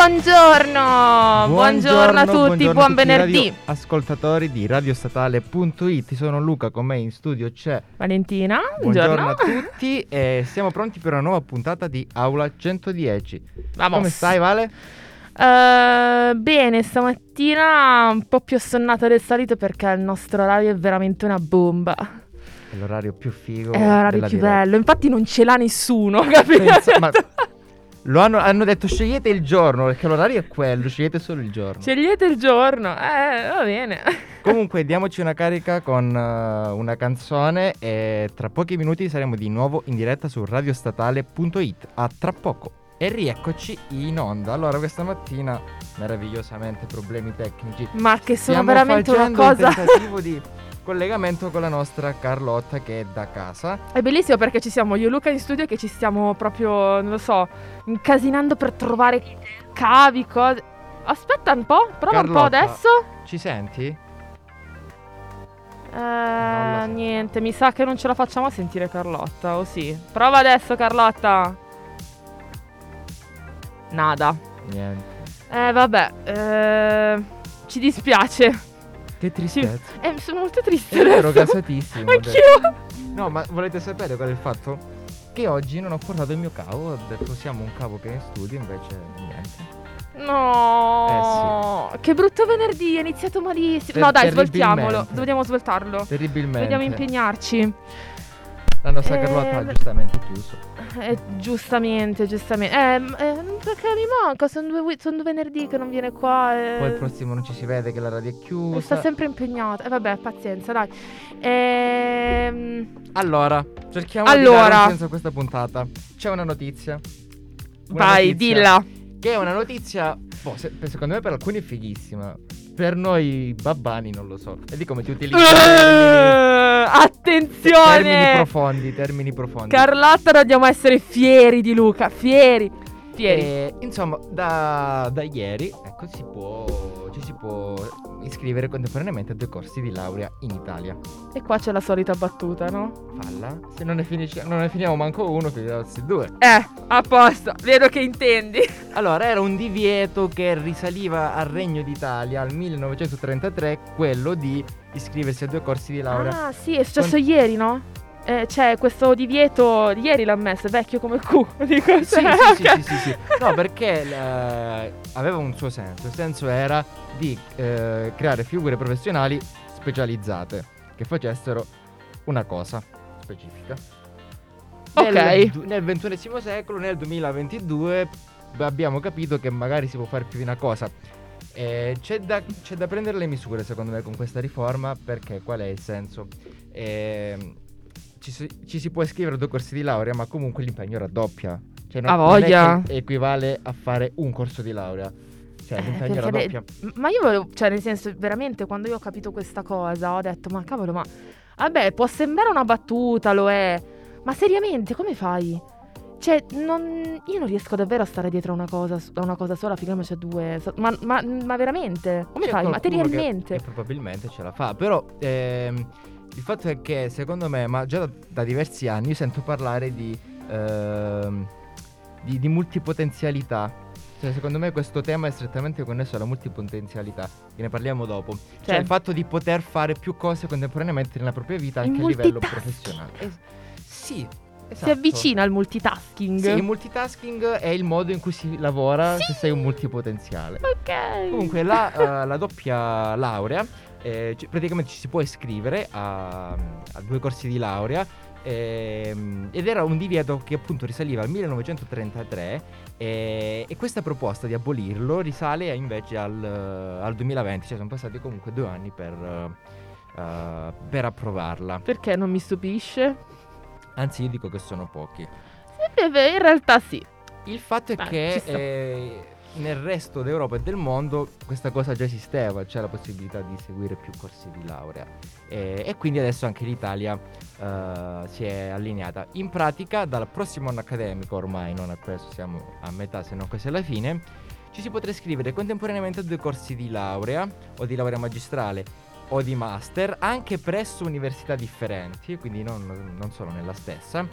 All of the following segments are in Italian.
Buongiorno, buongiorno, a tutti, buongiorno buon a tutti venerdì. ascoltatori di radiostatale.it, sono Luca, con me in studio c'è. Valentina, Buongiorno buongiorno. a tutti e siamo pronti per una nuova puntata di Aula 110. Vamos. Come stai Vale? Eh, bene, stamattina un po' più assonnata del solito perché il nostro orario è veramente una bomba. È l'orario più figo. È l'orario più diretta. bello, infatti non ce l'ha nessuno, capito? Pensa- ma lo hanno, hanno detto scegliete il giorno perché l'orario è quello, scegliete solo il giorno. Scegliete il giorno, eh, va bene. Comunque diamoci una carica con eh, una canzone e tra pochi minuti saremo di nuovo in diretta su radiostatale.it. A tra poco. E rieccoci in onda. Allora, questa mattina, meravigliosamente problemi tecnici. Ma che sono Stiamo veramente una cosa... un tentativo di collegamento con la nostra Carlotta che è da casa. È bellissimo perché ci siamo io e Luca in studio che ci stiamo proprio, non lo so, incasinando per trovare cavi, cose. Aspetta un po', prova un po' Carlotta. adesso. Ci senti? Eh, niente, mi sa che non ce la facciamo a sentire Carlotta, o sì? Prova adesso Carlotta. Nada. Niente. Eh, vabbè, eh, ci dispiace. Che tristezza. Eh, sono molto triste È vero, adesso. gasatissimo. Anch'io. No, ma volete sapere qual è il fatto? Che oggi non ho portato il mio cavo, ho detto siamo un cavo che è in studio, invece niente. No, che brutto venerdì, è iniziato malissimo. No, Ter- dai, svoltiamolo. Dobbiamo svoltarlo. Terribilmente. Dobbiamo impegnarci. La nostra Eh, giustamente chiuso. Eh, giustamente, giustamente. Eh, m- eh, perché mi manca? Sono due, son due venerdì che non viene qua. E... Poi il prossimo non ci si vede che la radio è chiusa. sta sempre impegnata. E vabbè, pazienza, dai. Ehm, Allora, cerchiamo Allora. di dare un senso a questa puntata. C'è una notizia. Una vai, notizia dilla. Che è una notizia, boh, se- secondo me per alcuni è fighissima. Per noi babbani non lo so. E di come ti utilizzi Eh, termini, attenzione! termini profondi, termini profondi. Carlotta, dobbiamo essere fieri di Luca. Fieri. Fieri. E, insomma, da, da ieri ecco, si può, ci si può iscrivere contemporaneamente a due corsi di laurea in Italia. E qua c'è la solita battuta, no? Falla. Se non ne, finisce- non ne finiamo manco uno, finiamoci due. Eh, a posto. Vedo che intendi. Allora, era un divieto che risaliva al Regno d'Italia al 1933, quello di iscriversi a due corsi di laurea. Ah, sì, è successo ieri, no? Eh, c'è questo divieto. Ieri l'ha messo, è vecchio come il cu. Dico, Sì, sì, sì, sì, sì, sì. No, perché eh, aveva un suo senso. Il senso era di eh, creare figure professionali specializzate che facessero una cosa specifica. Ok. Nel, nel XXI secolo, nel 2022, b- abbiamo capito che magari si può fare più di una cosa. Eh, c'è, da, c'è da prendere le misure, secondo me, con questa riforma, perché qual è il senso? Ehm, ci, si, ci si può iscrivere a due corsi di laurea, ma comunque l'impegno raddoppia. Cioè, non, non è voglia. che equivale a fare un corso di laurea. Cioè, Eh, l'impegno le- raddoppia. Ma io volevo, cioè, nel senso, veramente, quando io ho capito questa cosa, ho detto, ma cavolo, ma. Vabbè, può sembrare una battuta, lo è. Ma seriamente, come fai? Cioè, non, io non riesco davvero a stare dietro a una cosa, a una cosa sola, figuriamoci a due. So- Ma, ma- ma veramente? Come C'è fai? Materialmente? Che, che probabilmente ce la fa. Però ehm, il fatto è che secondo me, ma già da, da diversi anni, io sento parlare di, ehm, di, di multipotenzialità. Cioè, secondo me questo tema è strettamente connesso alla multipotenzialità, che ne parliamo dopo. Cioè, Cioè- il fatto di poter fare più cose contemporaneamente nella propria vita anche a livello professionale. Es- sì, esatto. Si avvicina al multitasking. Sì, il multitasking è il modo in cui si lavora se sei un multipotenziale. Ok. Comunque la, eh, la doppia laurea, eh, praticamente ci si può iscrivere a, a due corsi di laurea ehm, ed era un divieto che appunto risaliva al 1933 eh, e questa proposta di abolirlo risale invece al, al 2020, cioè sono passati comunque due anni per, eh, per approvarla. Perché non mi stupisce? Anzi io dico che sono pochi. Eh, beh, in realtà sì. Il fatto è Dai, che nel resto d'Europa e del mondo questa cosa già esisteva, c'è la possibilità di seguire più corsi di laurea e, e quindi adesso anche l'Italia eh, si è allineata. In pratica dal prossimo anno accademico, ormai non a questo siamo a metà se non quasi alla fine, ci si potrà iscrivere contemporaneamente a due corsi di laurea o di laurea magistrale o di master anche presso università differenti, quindi non, non solo nella stessa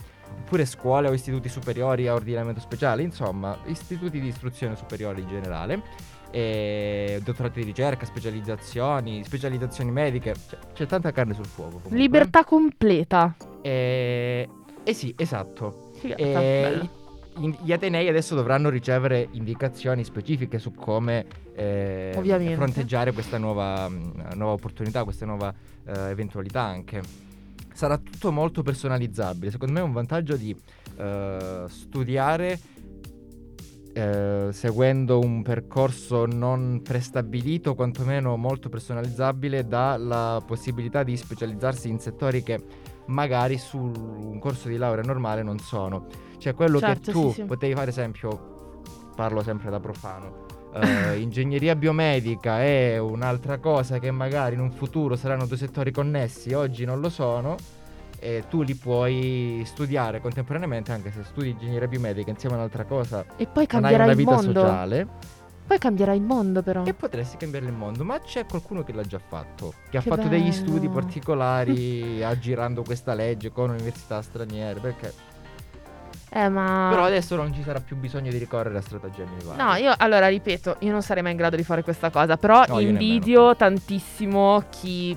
pure scuole o istituti superiori a ordinamento speciale, insomma, istituti di istruzione superiore in generale. E dottorati di ricerca, specializzazioni, specializzazioni mediche, cioè, c'è tanta carne sul fuoco. Comunque. Libertà completa. E... eh sì, esatto. Figata, E gli Atenei adesso dovranno ricevere indicazioni specifiche su come eh, fronteggiare questa nuova, mh, nuova opportunità, questa nuova eh, eventualità anche. Sarà tutto molto personalizzabile. Secondo me è un vantaggio di eh, studiare eh, seguendo un percorso non prestabilito, quantomeno molto personalizzabile, dà la possibilità di specializzarsi in settori che magari su un corso di laurea normale non sono. Cioè quello Certo, che tu sì, sì. potevi fare, esempio, parlo sempre da profano, eh, ingegneria biomedica è un'altra cosa che magari in un futuro saranno due settori connessi, oggi non lo sono. E tu li puoi studiare contemporaneamente anche se studi ingegneria biomedica insieme a un'altra cosa E poi cambierà il vita mondo. sociale Poi cambierà il mondo, però. e potresti cambiare il mondo, ma c'è qualcuno che l'ha già fatto, che ha Che fatto degli bello. studi particolari aggirando questa legge con università straniere, perché Eh, ma. però adesso non ci sarà più bisogno di ricorrere a stratagemmi vari. No, io allora ripeto, io non sarei mai in grado di fare questa cosa, però No, io invidio tantissimo chi,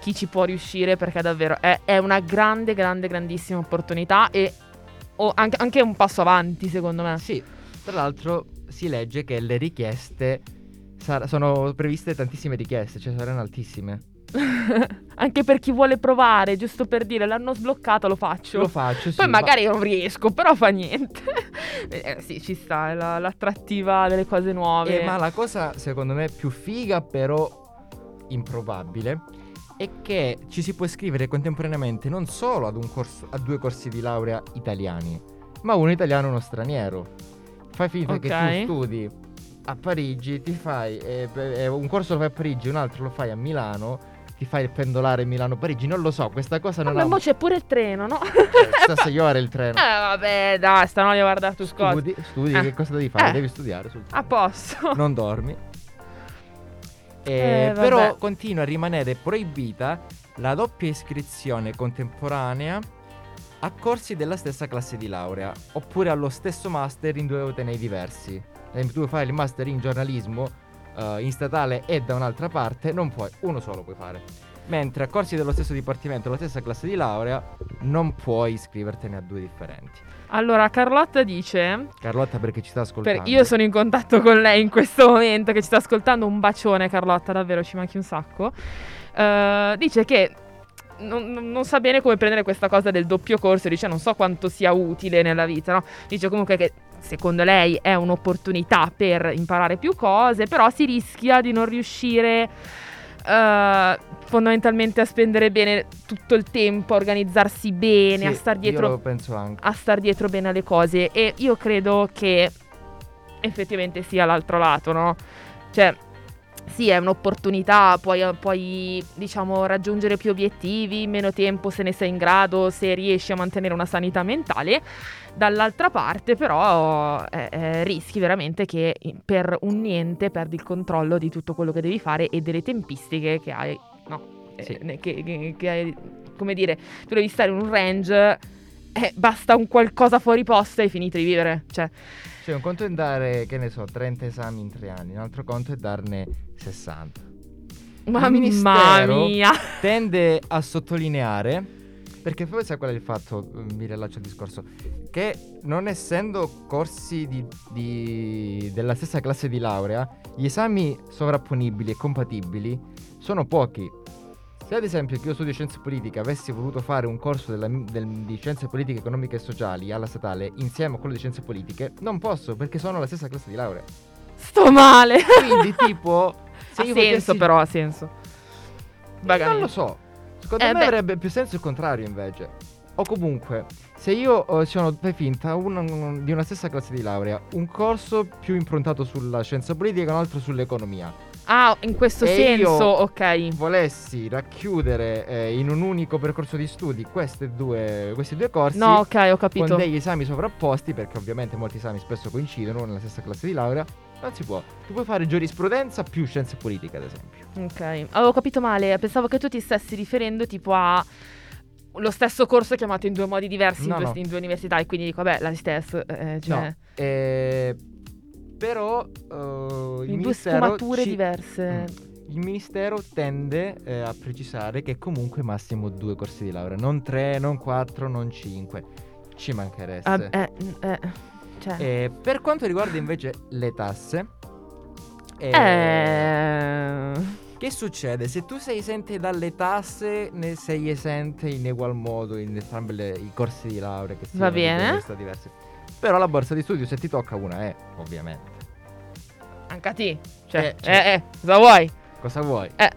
chi ci può riuscire perché davvero è, è una grande, grande, grandissima opportunità e o anche, anche un passo avanti secondo me. Sì, tra l'altro si legge che le richieste sono previste tantissime richieste, cioè saranno altissime. anche per chi vuole provare, giusto per dire l'hanno sbloccata lo faccio. Lo faccio, sì, Poi ma- magari non riesco, però fa niente. Eh, sì, ci sta, è la- l'attrattiva delle cose nuove. Eh, ma la cosa secondo me più figa, però improbabile, è che ci si può iscrivere contemporaneamente non solo ad un corso, a due corsi di laurea italiani, ma uno italiano e uno straniero. Fai finta che Ok. tu studi a Parigi, ti fai eh, eh, un corso lo fai a Parigi, un altro lo fai a Milano, ti fai il pendolare Milano-Parigi, non lo so, questa cosa non Vabbè, ha... mo c'è pure il treno, no? Sta a 6 ore il treno. Eh, vabbè, dai, stanotte guarda tu scusa. Studi, studi Eh. che cosa devi fare? Eh. Devi studiare sul A posto. non dormi. Eh, Eh, però continua a rimanere proibita la doppia iscrizione contemporanea a corsi della stessa classe di laurea oppure allo stesso master in due atenei diversi. Tu fai il master in giornalismo eh, in statale e da un'altra parte, non puoi, uno solo puoi fare. Mentre a corsi dello stesso dipartimento, la stessa classe di laurea, non puoi iscrivertene a due differenti. Allora, Carlotta dice. Carlotta perché ci sta per- ascoltando. io sono in contatto con lei in questo momento che ci sta ascoltando. Un bacione, Carlotta, davvero ci manchi un sacco. Eh, dice che non, non- non sa bene come prendere questa cosa del doppio corso. Dice: Non so quanto sia utile nella vita, no? Dice comunque che secondo lei è un'opportunità per imparare più cose, però si rischia di non riuscire. eh, fondamentalmente a spendere bene tutto il tempo, a organizzarsi bene, Sì, a star dietro a star dietro bene alle cose e io credo che effettivamente sia l'altro lato, no? Cioè, sì, è un'opportunità, puoi, puoi, diciamo, raggiungere più obiettivi, in meno tempo se ne sei in grado, se riesci a mantenere una sanità mentale. Dall'altra parte, però, eh, eh, rischi veramente che per un niente perdi il controllo di tutto quello che devi fare e delle tempistiche che hai, no? Eh, Sì. ne- che, che- che hai, come dire, tu devi stare in un range, eh, basta un qualcosa fuori posto e hai finito di vivere. Cioè, Cioè, un conto è dare, che ne so, 30 esami in tre anni, un altro conto è darne 60. mamma mia. Tende a sottolineare, perché poi sai qual è il fatto, eh, mi rilascio al discorso, che non essendo corsi di- di- della stessa classe di laurea, gli esami sovrapponibili e compatibili sono pochi. Se ad esempio che io studio scienze politiche avessi voluto fare un corso della- del- di scienze politiche, economiche e sociali alla statale insieme a quello di scienze politiche, non posso perché sono la stessa classe di laurea. Sto male. Quindi tipo... Se ha io senso, facessi- però, ha senso. non Vagamente. lo so. Secondo Eh, me beh. avrebbe più senso il contrario invece. O comunque, se io eh, sono, fai finta, un- di una stessa classe di laurea, un corso più improntato sulla scienza politica e un altro sull'economia, Ah, in questo E senso, ok. volessi racchiudere eh, in un unico percorso di studi queste due, questi due corsi No, ok, ho con capito. degli esami sovrapposti, perché ovviamente molti esami spesso coincidono nella stessa classe di laurea, non si può. Tu puoi fare giurisprudenza più scienze politiche, ad esempio. Ok, avevo capito male. Pensavo che tu ti stessi riferendo tipo a lo stesso corso chiamato in due modi diversi in, No, due, no. in due università e quindi dico, vabbè, la stessa. eh, cioè, No, eh, però eh, il in due sfumature ci- diverse. Mm. Il ministero tende eh, a precisare che comunque massimo due corsi di laurea, non tre, non quattro, non cinque. Ci mancheresse. Ah, eh, eh, cioè, Eh, per quanto riguarda invece le tasse, eh, eh, che succede? Se tu sei esente dalle tasse, ne sei esente in egual modo in entrambi i corsi di laurea che siano Va bene. Però la borsa di studio, se ti tocca una, è ovviamente. anche a te. Cioè, Eh, eh, cioè- eh, cosa vuoi? Cosa vuoi? Eh.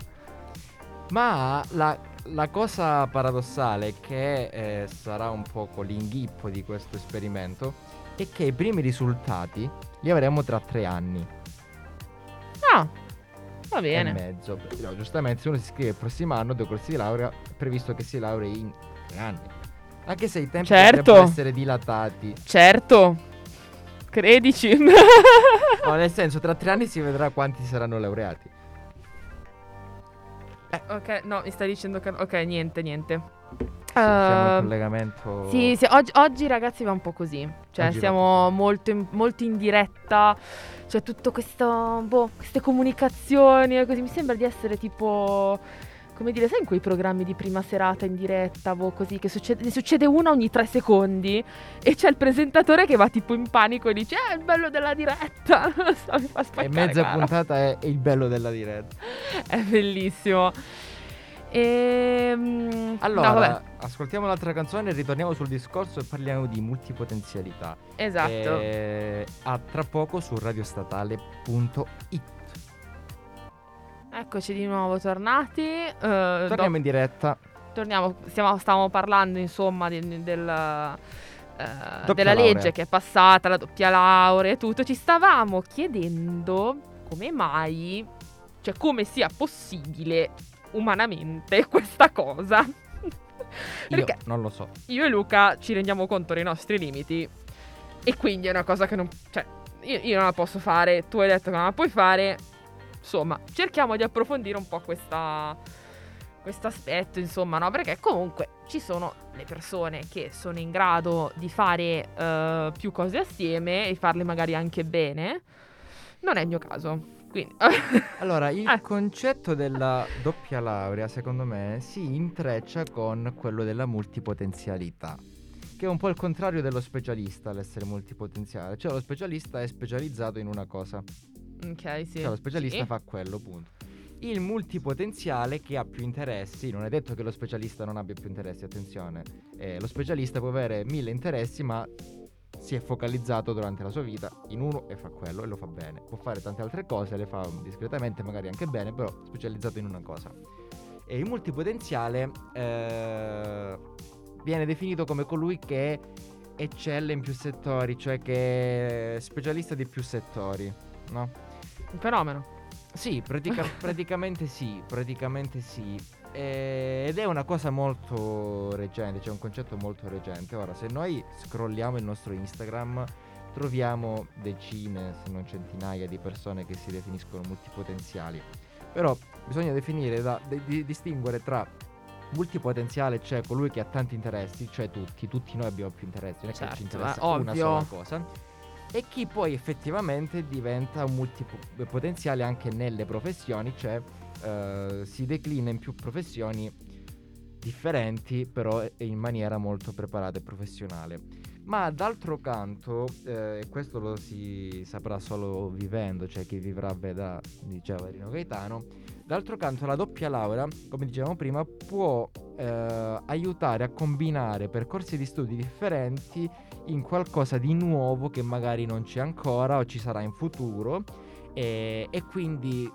Ma la, la cosa paradossale che eh, sarà un poco l'inghippo di questo esperimento è che i primi risultati li avremo tra tre anni Ah, va e bene. mezzo. Perché, no, giustamente se uno si iscrive il prossimo anno, due corsi di laurea, è previsto che si laurei in tre anni. Anche se i tempi Certo. potrebbero essere dilatati. Certo. Credici. No, nel senso, tra tre anni si vedrà quanti saranno laureati. ok, no, mi stai dicendo che... Ok, niente, niente. Sì, Ehm, collegamento. Sì, sì, oggi, oggi, ragazzi va un po' così. Cioè Oggi siamo molto in, molto in diretta. C'è tutto questo, boh, queste comunicazioni e così. Mi sembra di essere tipo, come dire, sai in quei programmi di prima serata in diretta, boh, così, che succede, ne succede una ogni tre secondi e c'è il presentatore che va tipo in panico e dice, eh, il bello della diretta. Non so, mi fa E spaccare. mezza guarda. puntata è, il bello della diretta. È bellissimo. Ehm, Allora, no, ascoltiamo un'altra canzone, ritorniamo sul discorso e parliamo di multipotenzialità. esatto. Eh, a tra poco su radiostatale.it. Eccoci di nuovo tornati. eh, Torniamo dopo- in diretta. torniamo, stiamo, stavamo parlando insomma di- del, eh, della laurea. legge che è passata, la doppia laurea e tutto. Ci stavamo chiedendo come mai, cioè come sia possibile umanamente questa cosa. Io non lo so. io e Luca ci rendiamo conto dei nostri limiti e quindi è una cosa che non... Cioè, io, io non la posso fare, tu hai detto che non la puoi fare. Insomma, cerchiamo di approfondire un po' questa... Questo aspetto, insomma, no? Perché comunque ci sono le persone che sono in grado di fare eh, più cose assieme e farle magari anche bene. Non è il mio caso. Quindi, Allora, il Eh. concetto della doppia laurea, secondo me, si intreccia con quello della multipotenzialità. Che è un po' il contrario dello specialista, l'essere multipotenziale. Cioè, lo specialista è specializzato in una cosa. Ok, sì. Cioè, lo specialista Sì. fa quello, punto. Il multipotenziale che ha più interessi, non è detto che lo specialista non abbia più interessi, attenzione. Eh, lo specialista può avere mille interessi, ma si è focalizzato durante la sua vita in uno e fa quello e lo fa bene. Può fare tante altre cose, le fa discretamente, magari anche bene, però specializzato in una cosa. E il multipotenziale eh, viene definito come colui che eccelle in più settori, cioè che è specialista di più settori, no? Un fenomeno. Sì, pratica- praticamente sì, praticamente sì. Eh, ed è una cosa molto recente, c'è un concetto molto recente. Ora, se noi scrolliamo il nostro Instagram, troviamo decine, se non centinaia di persone che si definiscono multipotenziali. Però bisogna definire, da, di- di- distinguere tra multipotenziale, cioè colui che ha tanti interessi, cioè tutti, tutti noi abbiamo più interessi, non è che Certo, ci interessa eh, una ovvio. sola cosa. E chi poi effettivamente diventa un multipotenziale anche nelle professioni, cioè eh, si declina in più professioni differenti, però in maniera molto preparata e professionale. Ma d'altro canto, eh, e questo lo si saprà solo vivendo, cioè chi vivrà vedrà, diceva Rino Gaetano, d'altro canto la doppia laurea, come dicevamo prima, può eh, aiutare a combinare percorsi di studi differenti in qualcosa di nuovo che magari non c'è ancora o ci sarà in futuro. E, e quindi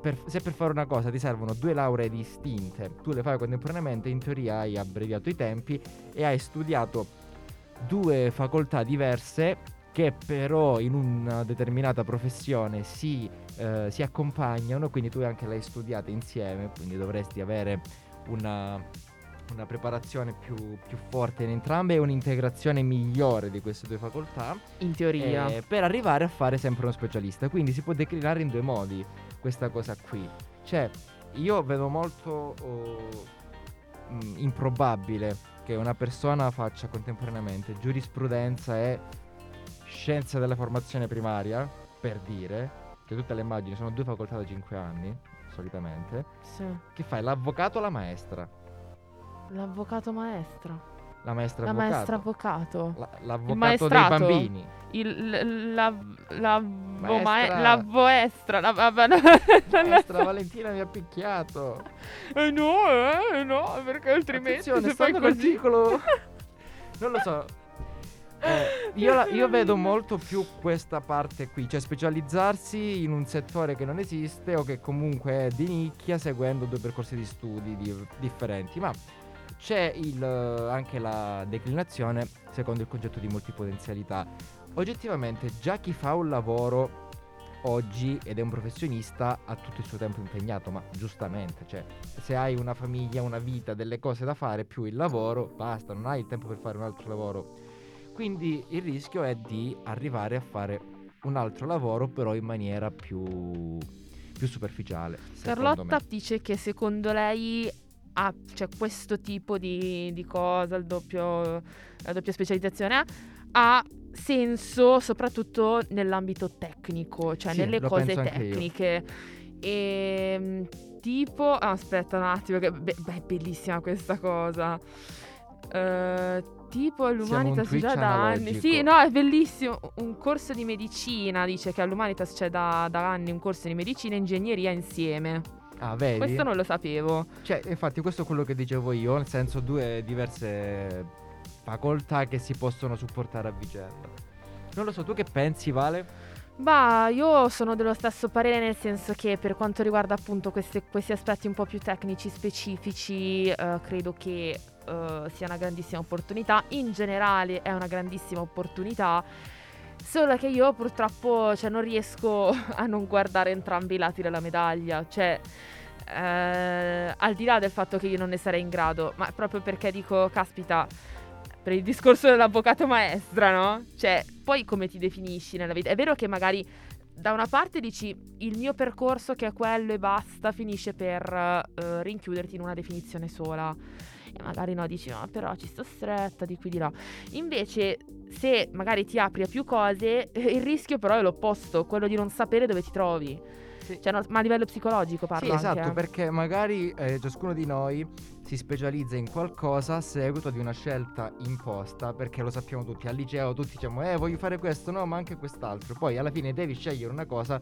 per- se per fare una cosa ti servono due lauree distinte, tu le fai contemporaneamente, in teoria hai abbreviato i tempi e hai studiato due facoltà diverse che però in una determinata professione si, eh, si accompagnano, quindi tu anche le hai studiate insieme, quindi dovresti avere una, una preparazione più, più forte in entrambe e un'integrazione migliore di queste due facoltà In teoria. eh, per arrivare a fare sempre uno specialista. Quindi si può declinare in due modi questa cosa qui. Cioè, io vedo molto oh, mh, improbabile che una persona faccia contemporaneamente giurisprudenza e scienza della formazione primaria, per dire, che tutte le immagini sono due facoltà da 5 anni, solitamente, Sì. che fai l'avvocato o la maestra? L'avvocato maestro. La maestra La avvocato. maestra avvocato. La- l'avvocato dei bambini. Il, la, la, Maestra. ma- la voestra. La, Maestra Valentina mi ha picchiato. Eh no, eh, no, perché altrimenti Attenzione, se fai così... Non lo so. Eh, io, la- io vedo molto più questa parte qui, cioè specializzarsi in un settore che non esiste o che comunque è di nicchia seguendo due percorsi di studi di- differenti, ma c'è il, anche la declinazione secondo il concetto di multipotenzialità. Oggettivamente già chi fa un lavoro oggi ed è un professionista ha tutto il suo tempo impegnato, ma giustamente, cioè se hai una famiglia, una vita, delle cose da fare più il lavoro, basta, non hai il tempo per fare un altro lavoro. Quindi il rischio è di arrivare a fare un altro lavoro però in maniera più, più superficiale. Carlotta dice che secondo lei ha cioè, questo tipo di, di cosa, il doppio, la doppia specializzazione, ha senso soprattutto nell'ambito tecnico, cioè Sì, nelle cose tecniche. E tipo, ah, aspetta un attimo, che beh, beh, è bellissima questa cosa. Eh, tipo all'Humanitas già da anni. Sì, no, è bellissimo. Un corso di medicina dice che all'Humanitas c'è da, da anni un corso di medicina e ingegneria insieme. Ah, vedi? Questo non lo sapevo. Cioè, infatti, questo è quello che dicevo io, nel senso due diverse facoltà che si possono supportare a vicenda. Non lo so, tu che pensi, Vale? Bah, io sono dello stesso parere nel senso che per quanto riguarda appunto queste- questi aspetti un po' più tecnici, specifici, eh, credo che eh, sia una grandissima opportunità. In generale è una grandissima opportunità. Solo che io purtroppo cioè, non riesco a non guardare entrambi i lati della medaglia. Cioè, eh, al di là del fatto che io non ne sarei in grado, ma proprio perché dico, caspita, per il discorso dell'avvocato maestra, no? Cioè, poi come ti definisci nella vita? È vero che magari da una parte dici il mio percorso che è quello e basta, finisce per eh, rinchiuderti in una definizione sola. E magari no, dici, ma però ci sto stretta di qui di là. Invece, se magari ti apri a più cose, il rischio però è l'opposto, quello di non sapere dove ti trovi. Sì. Cioè, no, ma a livello psicologico parlo Sì, esatto, anche, eh. perché magari eh, ciascuno di noi si specializza in qualcosa a seguito di una scelta imposta, perché lo sappiamo tutti, al liceo tutti diciamo, eh voglio fare questo, no, ma anche quest'altro. Poi alla fine devi scegliere una cosa,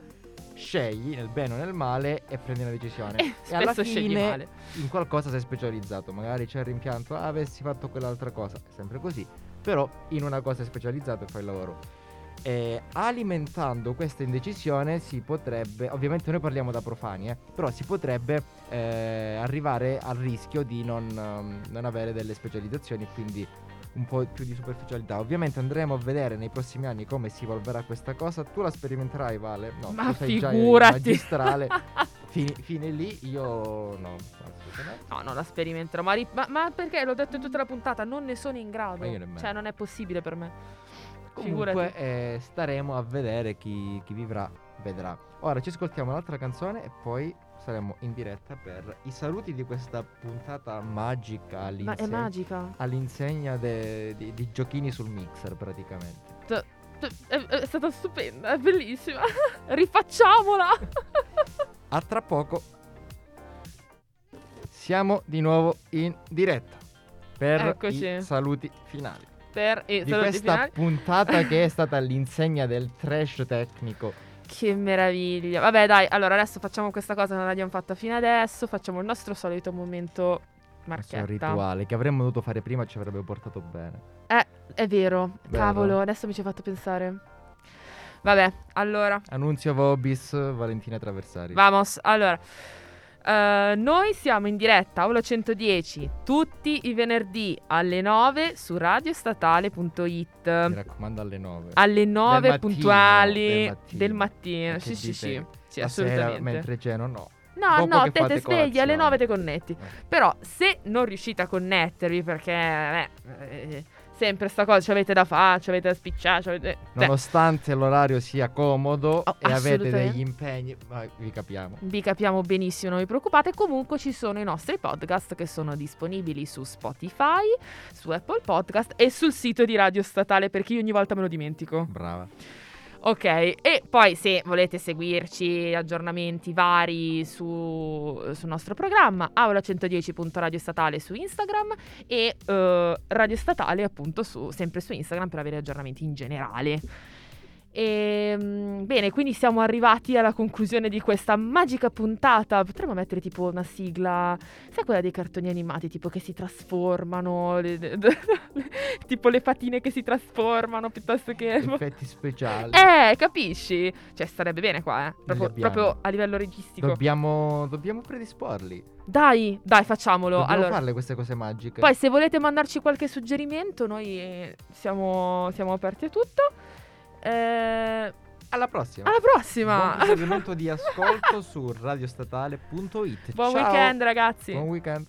scegli nel bene o nel male e prendi una decisione. E e alla fine male. in qualcosa sei specializzato, magari c'è il rimpianto, ah, avessi fatto quell'altra cosa, è sempre così, però in una cosa sei specializzato e fai il lavoro. E alimentando questa indecisione si potrebbe, ovviamente noi parliamo da profani, eh, però si potrebbe eh, arrivare al rischio di non, um, non avere delle specializzazioni quindi un po' più di superficialità. Ovviamente andremo a vedere nei prossimi anni come si evolverà questa cosa. Tu la sperimenterai, Vale? No, Ma tu sei già magistrale. Fini- fine lì, io no. No, non la sperimenterò. Ma, ma- ma perché l'ho detto in tutta la puntata? Non ne sono in grado. Cioè, non è possibile per me. Comunque eh, staremo a vedere chi, chi vivrà, vedrà. Ora ci ascoltiamo un'altra canzone e poi saremo in diretta per i saluti di questa puntata magica Ma è all'insegna, magica. all'insegna de- di, di giochini sul mixer praticamente. È, è stata stupenda, è bellissima. Rifacciamola. A tra poco siamo di nuovo in diretta per Eccoci. i saluti finali per i di saluti questa finali. puntata che è stata all'insegna del trash tecnico. Che meraviglia. Vabbè, dai, allora adesso facciamo questa cosa che non l'abbiamo fatta fino adesso. Facciamo il nostro solito momento marchetta. rituale che avremmo dovuto fare prima ci avrebbe portato bene. È vero. Vero. Cavolo, adesso mi ci hai fatto pensare. Vabbè, allora. Annunzio Vobis, Valentina Traversari. Vamos, allora. Eh, noi siamo in diretta Aula 110 tutti i venerdì alle 9 su radiostatale.it. Mi raccomando alle 9. Alle 9 Del mattino, puntuali del mattino. del mattino. Perché Sì, sì, sì. Sì, La sera, assolutamente. mentre ceno no. No, dopo no, te te svegli alle colazione. 9 te connetti. Eh. Però se non riuscite a connettervi perché eh, eh, sempre sta cosa, ci avete da fare, ci avete da spicciare, ci avete... Beh, Nonostante l'orario sia comodo Oh, e avete degli impegni, ma vi capiamo. Vi capiamo benissimo, non vi preoccupate. Comunque ci sono i nostri podcast che sono disponibili su Spotify, su Apple Podcast e sul sito di Radio Statale perché io ogni volta me lo dimentico. Brava. Ok, e poi se volete seguirci aggiornamenti vari su, sul nostro programma, aula110.radio statale su Instagram e eh, Radio Statale appunto su, sempre su Instagram per avere aggiornamenti in generale. E, mm, bene, quindi siamo arrivati alla conclusione di questa magica puntata. Potremmo mettere tipo una sigla, sai quella dei cartoni animati, tipo che si trasformano, le- le- tipo le patine che si trasformano piuttosto che... Effetti speciali. Eh, capisci? Cioè, starebbe bene qua, eh. Proprio, proprio a livello registico. Dobbiamo, dobbiamo predisporli. dai, dai, facciamolo. Dobbiamo allora, farle queste cose magiche. poi se volete mandarci qualche suggerimento, noi siamo, siamo aperti a tutto. Eh, alla prossima. alla prossima. Buon proseguimento di ascolto su radiostatale.it. Buon Ciao. weekend, ragazzi. Buon weekend.